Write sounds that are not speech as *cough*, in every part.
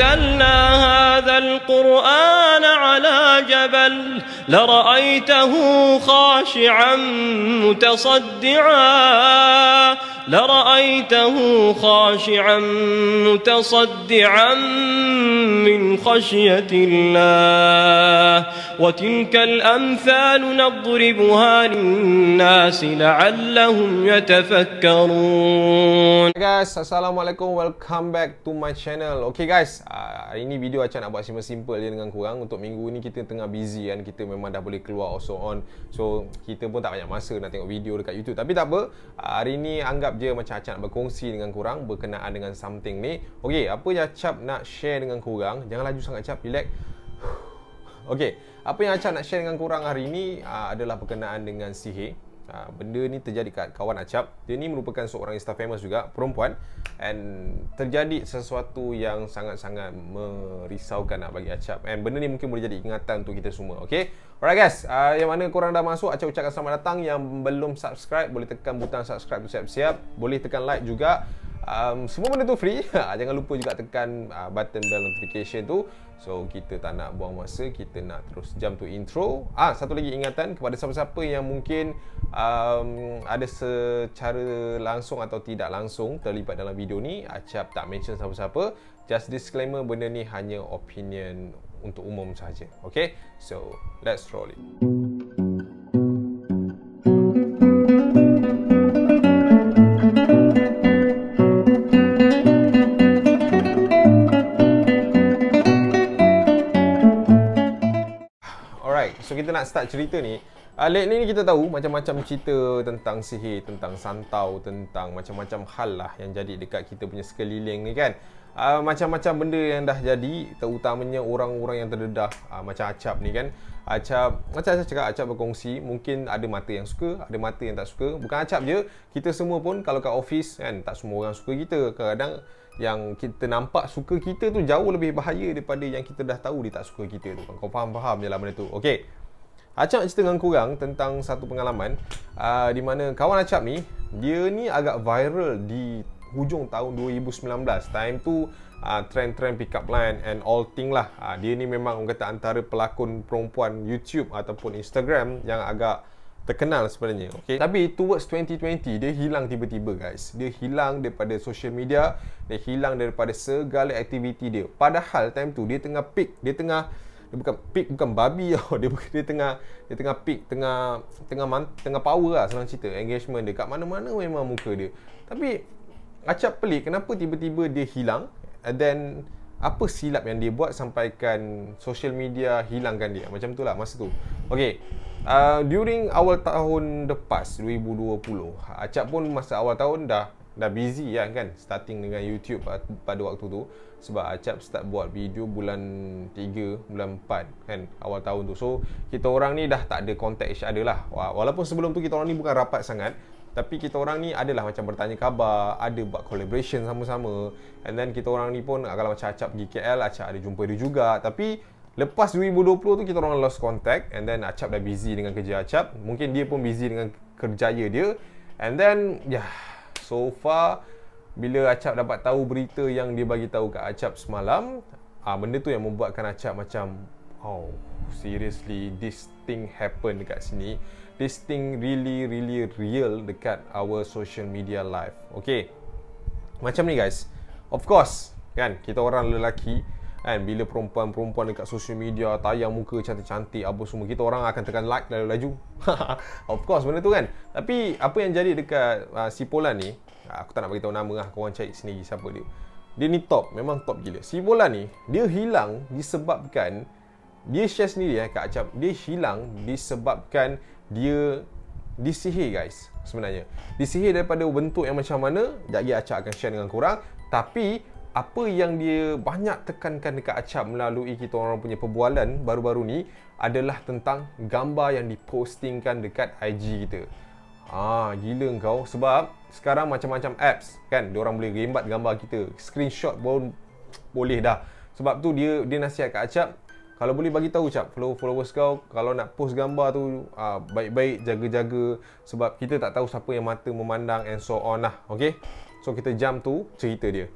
نزلنا هذا القرآن على جبل لرأيته خاشعا متصدعا لرأيته خاشعا متصدعا من خشية الله وتلك الأمثال نضربها للناس لعلهم يتفكرون guys, Assalamualaikum Welcome back to my channel Okay guys, uh, hari ni video Acah nak buat simple-simple je dengan korang Untuk minggu ni kita tengah busy kan Kita memang dah boleh keluar also on So, kita pun tak banyak masa nak tengok video dekat YouTube Tapi tak apa, uh, hari ni anggap je macam Acah nak berkongsi dengan korang Berkenaan dengan something ni Okay, apa yang Acap nak share dengan korang Jangan laju sangat Acap, relax. *sighs* Okay, apa yang Acap nak share dengan korang hari ni uh, Adalah berkenaan dengan sihir Ha, benda ni terjadi kat kawan Acap. Dia ni merupakan seorang Insta famous juga, perempuan and terjadi sesuatu yang sangat-sangat merisaukan nak bagi Acap. And benda ni mungkin boleh jadi ingatan untuk kita semua. Okay? Alright guys, uh, yang mana korang dah masuk, Acap ucapkan selamat datang. Yang belum subscribe, boleh tekan butang subscribe siap-siap. Boleh tekan like juga. Um, semua benda tu free. *laughs* Jangan lupa juga tekan uh, button bell notification tu. So kita tak nak buang masa, kita nak terus jump to intro. Ah satu lagi ingatan kepada siapa-siapa yang mungkin um, ada secara langsung atau tidak langsung terlibat dalam video ni, Acap tak mention siapa-siapa. Just disclaimer benda ni hanya opinion untuk umum saja. Okay? So, let's roll it. Kita nak start cerita ni. Uh, lately ni kita tahu macam-macam cerita tentang sihir, tentang santau, tentang macam-macam hal lah yang jadi dekat kita punya sekeliling ni kan. Uh, macam-macam benda yang dah jadi, terutamanya orang-orang yang terdedah uh, macam Acap ni kan. Acap, macam saya cakap, Acap berkongsi, mungkin ada mata yang suka, ada mata yang tak suka. Bukan Acap je, kita semua pun kalau kat office kan, tak semua orang suka kita. Kadang-kadang yang kita nampak suka kita tu jauh lebih bahaya daripada yang kita dah tahu dia tak suka kita tu. Kau faham-faham je lah benda tu. Okay. Acap cerita dengan korang tentang satu pengalaman uh, di mana kawan Acap ni, dia ni agak viral di hujung tahun 2019. Time tu uh, trend-trend pick up line and all thing lah. Uh, dia ni memang orang kata antara pelakon perempuan YouTube ataupun Instagram yang agak terkenal sebenarnya. Okay. Tapi towards 2020 dia hilang tiba-tiba guys. Dia hilang daripada social media, dia hilang daripada segala aktiviti dia. Padahal time tu dia tengah peak, dia tengah dia bukan peak bukan babi *laughs* tau. Dia dia tengah dia tengah peak, tengah tengah man, tengah power lah senang cerita. Engagement dia kat mana-mana memang muka dia. Tapi acap pelik kenapa tiba-tiba dia hilang and then apa silap yang dia buat sampaikan social media hilangkan dia macam itulah masa tu okey uh, during awal tahun lepas 2020 acap pun masa awal tahun dah dah busy ya kan starting dengan YouTube pada waktu tu sebab acap start buat video bulan 3 bulan 4 kan awal tahun tu so kita orang ni dah tak ada contact each other lah walaupun sebelum tu kita orang ni bukan rapat sangat tapi kita orang ni adalah macam bertanya khabar, ada buat collaboration sama-sama. And then kita orang ni pun kalau macam Acap pergi KL, Acap ada jumpa dia juga. Tapi lepas 2020 tu kita orang lost contact and then Acap dah busy dengan kerja Acap. Mungkin dia pun busy dengan kerjaya dia. And then ya, yeah, so far bila Acap dapat tahu berita yang dia bagi tahu kat Acap semalam, ah benda tu yang membuatkan Acap macam oh, seriously this thing happen dekat sini this thing really really real dekat our social media life. Okay. Macam ni guys. Of course, kan kita orang lelaki kan bila perempuan-perempuan dekat social media tayang muka cantik-cantik apa semua kita orang akan tekan like lalu laju. *laughs* of course benda tu kan. Tapi apa yang jadi dekat uh, si Polan ni, aku tak nak bagi tahu nama lah, kau orang cari sendiri siapa dia. Dia ni top, memang top gila. Si Polan ni, dia hilang disebabkan dia share sendiri eh kat Acap. Dia hilang disebabkan dia disihir guys sebenarnya. Disihir daripada bentuk yang macam mana, lagi Acap akan share dengan korang. Tapi apa yang dia banyak tekankan dekat Acap melalui kita orang punya perbualan baru-baru ni adalah tentang gambar yang dipostingkan dekat IG kita. Ah, gila kau. Sebab sekarang macam-macam apps kan, dia orang boleh rembat gambar kita, screenshot pun boleh dah. Sebab tu dia dia nasihat kat Acap kalau boleh bagi tahu cap follow followers kau kalau nak post gambar tu uh, baik-baik jaga-jaga. Sebab kita tak tahu siapa yang mata memandang and so on lah. Okey so kita jump tu cerita dia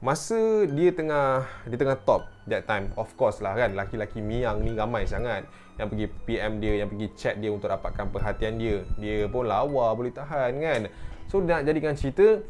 Masa dia tengah dia tengah top that time, of course lah kan, laki-laki miang ni ramai sangat yang pergi PM dia, yang pergi chat dia untuk dapatkan perhatian dia. Dia pun lawa boleh tahan kan. So nak jadikan cerita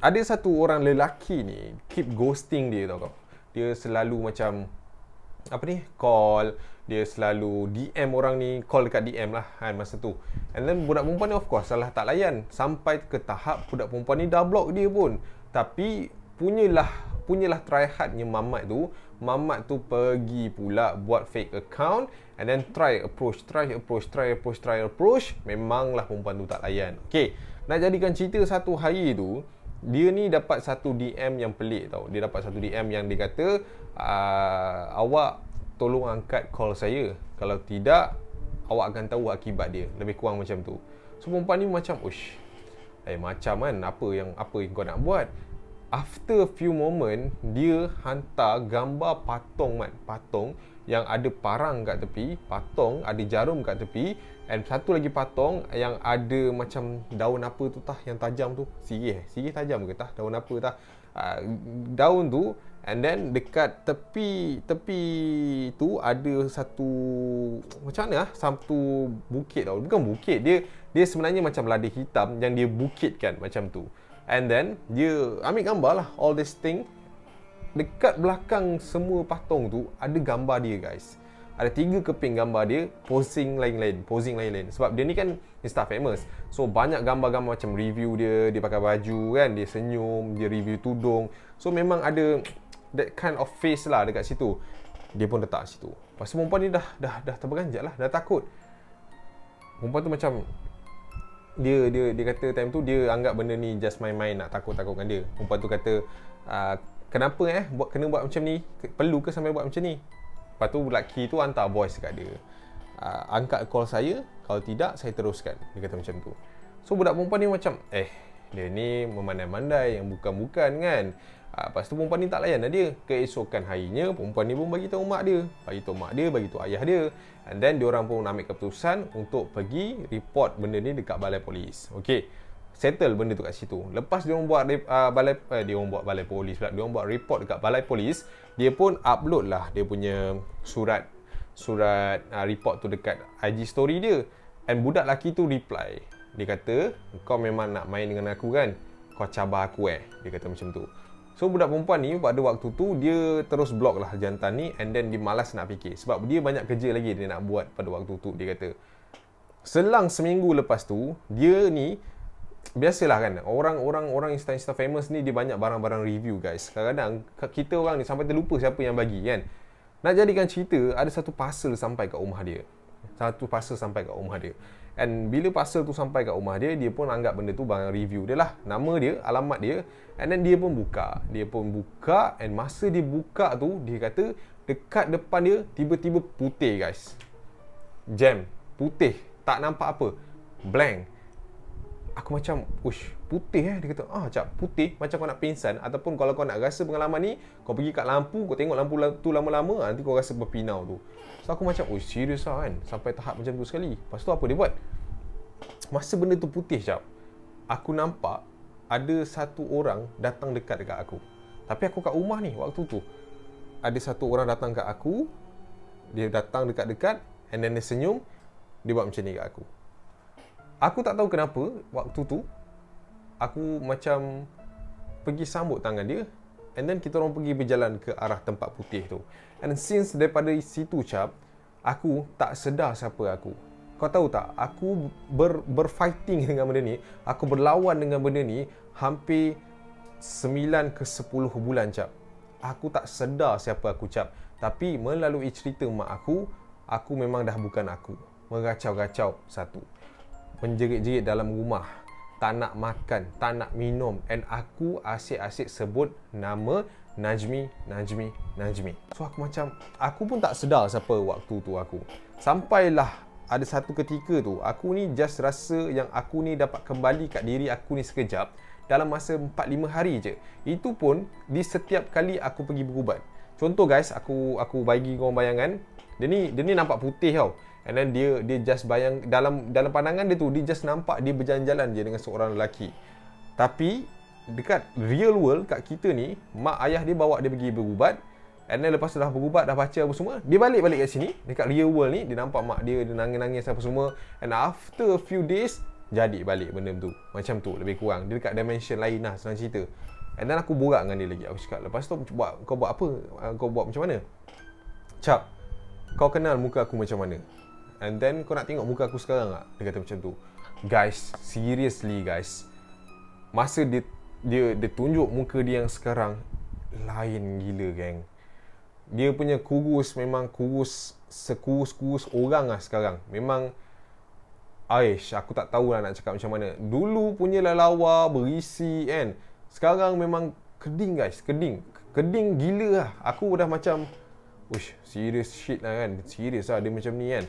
ada satu orang lelaki ni keep ghosting dia tau kau. Dia selalu macam apa ni call dia selalu DM orang ni call dekat DM lah kan masa tu and then budak perempuan ni of course salah tak layan sampai ke tahap budak perempuan ni dah block dia pun tapi punyalah punyalah try hardnya mamat tu mamat tu pergi pula buat fake account and then try approach try approach try approach try approach memanglah perempuan tu tak layan okay nak jadikan cerita satu hari tu dia ni dapat satu DM yang pelik tau dia dapat satu DM yang dia kata awak tolong angkat call saya. Kalau tidak, awak akan tahu akibat dia. Lebih kurang macam tu. So perempuan ni macam, ush, eh macam kan, apa yang apa yang kau nak buat? After few moment, dia hantar gambar patung man, patung yang ada parang kat tepi, patung ada jarum kat tepi, and satu lagi patung yang ada macam daun apa tu tah yang tajam tu, sirih, sirih tajam ke tah, daun apa tah? Uh, daun tu And then dekat tepi tepi tu ada satu macam mana ah satu bukit tau. Bukan bukit, dia dia sebenarnya macam ladih hitam yang dia bukitkan macam tu. And then dia ambil gambar lah all this thing. Dekat belakang semua patung tu ada gambar dia guys. Ada tiga keping gambar dia posing lain-lain, posing lain-lain. Sebab dia ni kan Insta famous. So banyak gambar-gambar macam review dia, dia pakai baju kan, dia senyum, dia review tudung. So memang ada that kind of face lah dekat situ dia pun letak situ tu perempuan ni dah dah dah terperanjat lah dah takut perempuan tu macam dia dia dia kata time tu dia anggap benda ni just main-main nak takut-takutkan dia. Perempuan tu kata uh, kenapa eh? Buat kena buat macam ni? Perlu ke sampai buat macam ni? Lepas tu lelaki tu hantar voice dekat dia. Uh, angkat call saya kalau tidak saya teruskan. Dia kata macam tu. So budak perempuan ni macam eh dia ni memandai-mandai yang bukan-bukan kan Ha, lepas tu perempuan ni tak layan lah dia. Keesokan harinya, perempuan ni pun bagi tahu mak dia. Bagi tahu mak dia, bagi tahu ayah dia. And then, diorang pun ambil keputusan untuk pergi report benda ni dekat balai polis. Okay. Settle benda tu kat situ. Lepas dia orang buat uh, balai uh, dia orang buat balai polis pula. Dia orang buat report dekat balai polis, dia pun upload lah dia punya surat surat uh, report tu dekat IG story dia. And budak lelaki tu reply. Dia kata, "Kau memang nak main dengan aku kan? Kau cabar aku eh." Dia kata macam tu. So budak perempuan ni pada waktu tu dia terus block lah jantan ni and then dia malas nak fikir sebab dia banyak kerja lagi dia nak buat pada waktu tu dia kata. Selang seminggu lepas tu dia ni biasalah kan orang-orang orang insta-insta famous ni dia banyak barang-barang review guys. Kadang-kadang kita orang ni sampai terlupa siapa yang bagi kan. Nak jadikan cerita ada satu parcel sampai kat rumah dia. Satu parcel sampai kat rumah dia. And bila parcel tu sampai kat rumah dia, dia pun anggap benda tu barang review dia lah. Nama dia, alamat dia. And then dia pun buka. Dia pun buka and masa dia buka tu, dia kata dekat depan dia tiba-tiba putih guys. Jam. Putih. Tak nampak apa. Blank. Aku macam, ush, putih eh. Dia kata, ah, cap, putih. Macam kau nak pingsan. Ataupun kalau kau nak rasa pengalaman ni, kau pergi kat lampu, kau tengok lampu tu lama-lama, nanti kau rasa berpinau tu. So aku macam, oh serius lah kan Sampai tahap macam tu sekali Lepas tu apa dia buat Masa benda tu putih jap Aku nampak Ada satu orang datang dekat dekat aku Tapi aku kat rumah ni waktu tu Ada satu orang datang kat aku Dia datang dekat-dekat And then dia senyum Dia buat macam ni kat aku Aku tak tahu kenapa Waktu tu Aku macam Pergi sambut tangan dia And then kita orang pergi berjalan ke arah tempat putih tu And since daripada situ cap, aku tak sedar siapa aku. Kau tahu tak, aku ber, berfighting *laughs* dengan benda ni, aku berlawan dengan benda ni hampir 9 ke 10 bulan cap. Aku tak sedar siapa aku cap. Tapi melalui cerita mak aku, aku memang dah bukan aku. Meracau-racau satu. Menjerit-jerit dalam rumah. Tak nak makan, tak nak minum. And aku asyik-asyik sebut nama Najmi, Najmi, Najmi. So aku macam, aku pun tak sedar siapa waktu tu aku. Sampailah ada satu ketika tu, aku ni just rasa yang aku ni dapat kembali kat diri aku ni sekejap dalam masa 4-5 hari je. Itu pun di setiap kali aku pergi berubat. Contoh guys, aku aku bagi kau bayangan, dia ni dia ni nampak putih tau. And then dia dia just bayang dalam dalam pandangan dia tu dia just nampak dia berjalan-jalan je dengan seorang lelaki. Tapi dekat real world kat kita ni mak ayah dia bawa dia pergi berubat. And then lepas dah berubat dah baca apa semua dia balik-balik kat sini. Dekat real world ni dia nampak mak dia dia nangis-nangis apa semua. And after a few days jadi balik benda tu. Macam tu lebih kurang. Dia dekat dimension lain lah senang cerita. And then aku borak dengan dia lagi. Aku cakap lepas tu buat, kau buat apa? Ah, kau buat macam mana? Cap kau kenal muka aku macam mana and then kau nak tengok muka aku sekarang tak dia kata macam tu guys seriously guys masa dia dia dia tunjuk muka dia yang sekarang lain gila geng dia punya kurus memang kurus sekurus-kurus orang lah sekarang memang Aish, aku tak tahu lah nak cakap macam mana. Dulu punya lalawa, berisi kan. Sekarang memang keding guys, keding. Keding gila lah. Aku dah macam, Uish, serious shit lah kan. Serious lah dia macam ni kan.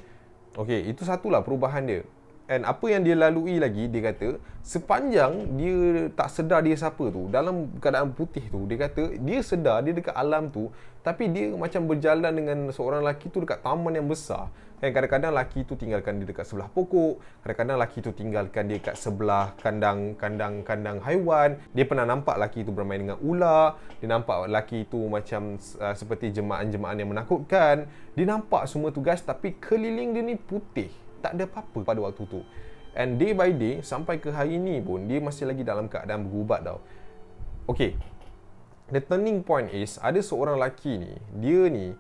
Okay, itu satulah perubahan dia. And apa yang dia lalui lagi, dia kata, sepanjang dia tak sedar dia siapa tu, dalam keadaan putih tu, dia kata, dia sedar dia dekat alam tu, tapi dia macam berjalan dengan seorang lelaki tu dekat taman yang besar. Kan kadang-kadang lelaki tu tinggalkan dia dekat sebelah pokok, kadang-kadang lelaki tu tinggalkan dia dekat sebelah kandang kandang haiwan. Dia pernah nampak lelaki tu bermain dengan ular, dia nampak lelaki tu macam uh, seperti jemaah-jemaah yang menakutkan. Dia nampak semua tu guys tapi keliling dia ni putih. Tak ada apa-apa pada waktu tu. And day by day sampai ke hari ni pun dia masih lagi dalam keadaan berubat tau. Okay. The turning point is ada seorang lelaki ni, dia ni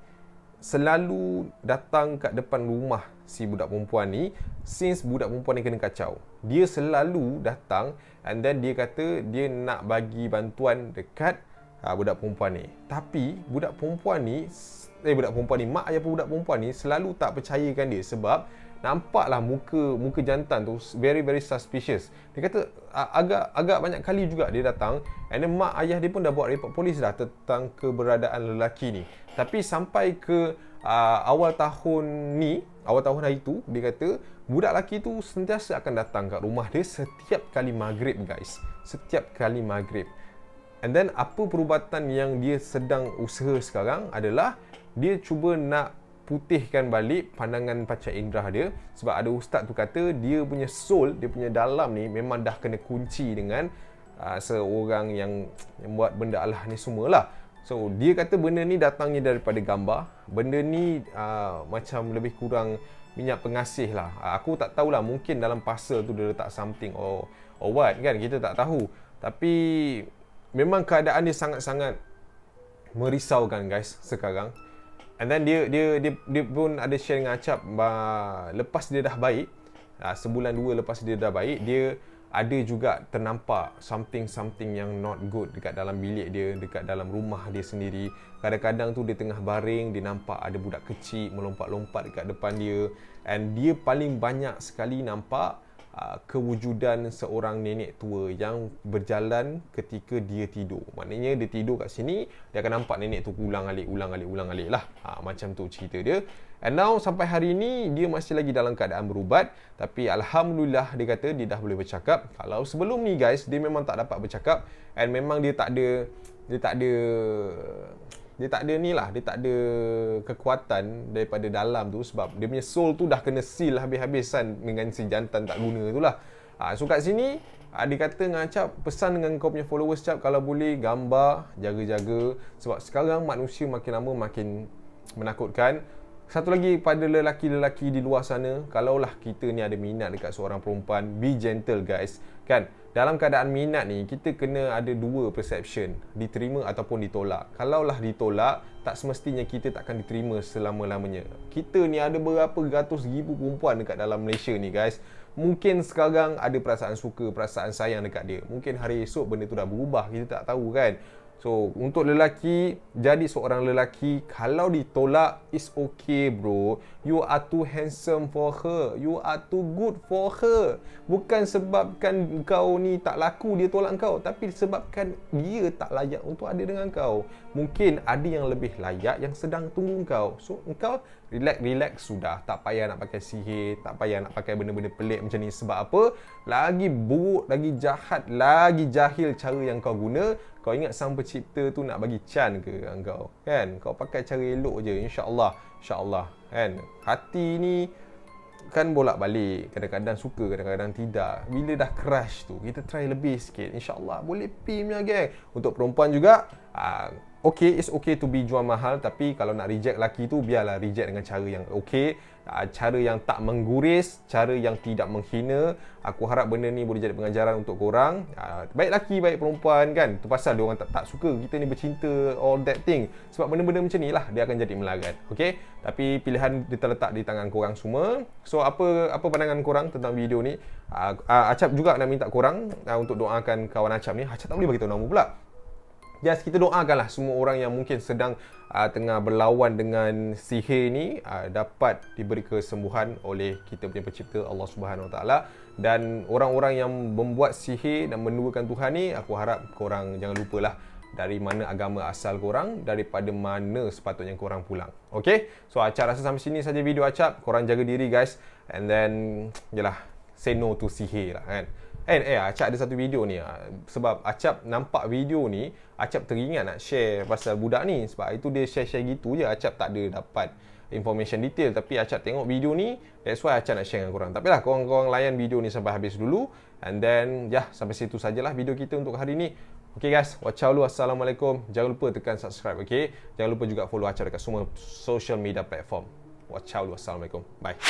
selalu datang kat depan rumah si budak perempuan ni since budak perempuan ni kena kacau. Dia selalu datang and then dia kata dia nak bagi bantuan dekat uh, budak perempuan ni. Tapi budak perempuan ni eh budak perempuan ni mak ayah budak perempuan ni selalu tak percayakan dia sebab nampaklah muka muka jantan tu very very suspicious. Dia kata agak agak banyak kali juga dia datang and then mak ayah dia pun dah buat report polis dah tentang keberadaan lelaki ni. Tapi sampai ke uh, awal tahun ni, awal tahun hari tu, dia kata budak lelaki tu sentiasa akan datang kat rumah dia setiap kali maghrib guys. Setiap kali maghrib. And then apa perubatan yang dia sedang usaha sekarang adalah dia cuba nak putihkan balik pandangan panca indera dia sebab ada ustaz tu kata dia punya soul, dia punya dalam ni memang dah kena kunci dengan uh, seorang yang, yang buat benda Allah ni semualah. So dia kata benda ni datangnya daripada gambar. Benda ni uh, macam lebih kurang minyak pengasih lah. Uh, aku tak tahulah mungkin dalam puzzle tu dia letak something or, or what kan. Kita tak tahu. Tapi memang keadaan dia sangat-sangat merisaukan guys sekarang. And then dia dia dia, dia pun ada share dengan Acap uh, lepas dia dah baik. Uh, sebulan dua lepas dia dah baik, dia ada juga ternampak something-something yang not good dekat dalam bilik dia, dekat dalam rumah dia sendiri. Kadang-kadang tu dia tengah baring, dia nampak ada budak kecil melompat-lompat dekat depan dia. And dia paling banyak sekali nampak kewujudan seorang nenek tua yang berjalan ketika dia tidur. Maknanya dia tidur kat sini, dia akan nampak nenek tu ulang alik, ulang alik, ulang alik lah. Ha, macam tu cerita dia. And now sampai hari ni dia masih lagi dalam keadaan berubat tapi alhamdulillah dia kata dia dah boleh bercakap. Kalau sebelum ni guys dia memang tak dapat bercakap and memang dia tak ada dia tak ada dia tak ada ni lah dia tak ada kekuatan daripada dalam tu sebab dia punya soul tu dah kena seal habis-habisan dengan si jantan tak guna tu lah. Ha, so kat sini ha, dia kata dengan Cap pesan dengan kau punya followers Cap kalau boleh gambar jaga-jaga sebab sekarang manusia makin lama makin menakutkan satu lagi pada lelaki-lelaki di luar sana, kalaulah kita ni ada minat dekat seorang perempuan, be gentle guys. Kan? Dalam keadaan minat ni, kita kena ada dua perception, diterima ataupun ditolak. Kalaulah ditolak, tak semestinya kita takkan diterima selama-lamanya. Kita ni ada berapa ratus ribu perempuan dekat dalam Malaysia ni guys. Mungkin sekarang ada perasaan suka, perasaan sayang dekat dia. Mungkin hari esok benda tu dah berubah, kita tak tahu kan. So, untuk lelaki, jadi seorang lelaki, kalau ditolak, it's okay bro. You are too handsome for her. You are too good for her. Bukan sebabkan kau ni tak laku dia tolak kau. Tapi sebabkan dia tak layak untuk ada dengan kau. Mungkin ada yang lebih layak yang sedang tunggu kau. So, kau relax-relax sudah. Tak payah nak pakai sihir. Tak payah nak pakai benda-benda pelik macam ni. Sebab apa? Lagi buruk, lagi jahat, lagi jahil cara yang kau guna kau ingat sang pencipta tu nak bagi can ke kau kan kau pakai cara elok je insyaallah insyaallah kan? Hati ni kan bolak-balik kadang-kadang suka kadang-kadang tidak. Bila dah crush tu kita try lebih sikit. Insyaallah boleh pi punya geng. Untuk perempuan juga uh, okay it's okay to be jual mahal tapi kalau nak reject laki tu biarlah reject dengan cara yang okay. Uh, cara yang tak mengguris cara yang tidak menghina. Aku harap benda ni boleh jadi pengajaran untuk korang. Uh, baik laki baik perempuan kan? Tu pasal dia orang tak, tak suka kita ni bercinta all that thing. Sebab benda-benda macam ni lah dia akan jadi melarat okay? Tapi pilihan dia terletak di tangan korang semua. So apa apa pandangan korang tentang video ni? Uh, Acap juga nak minta korang untuk doakan kawan Acap ni. Acap tak boleh bagi tahu nama pula Just kita doakanlah semua orang yang mungkin sedang uh, tengah berlawan dengan sihir ni uh, dapat diberi kesembuhan oleh kita punya pencipta Allah Subhanahu Taala dan orang-orang yang membuat sihir dan menduakan Tuhan ni aku harap korang jangan lupalah dari mana agama asal korang daripada mana sepatutnya korang pulang. Okay? So Acap rasa sampai sini saja video Acap. Korang jaga diri guys and then jelah say no to sihir lah kan. Eh, eh Acap ada satu video ni ah. Sebab Acap nampak video ni Acap teringat nak share pasal budak ni Sebab itu dia share-share gitu je Acap tak ada dapat information detail Tapi Acap tengok video ni That's why Acap nak share dengan korang Tapi lah korang-korang layan video ni sampai habis dulu And then ya sampai situ sajalah video kita untuk hari ni Okay guys, watch. Assalamualaikum. Jangan lupa tekan subscribe, okay? Jangan lupa juga follow Acap dekat semua social media platform. Watch. Assalamualaikum. Bye.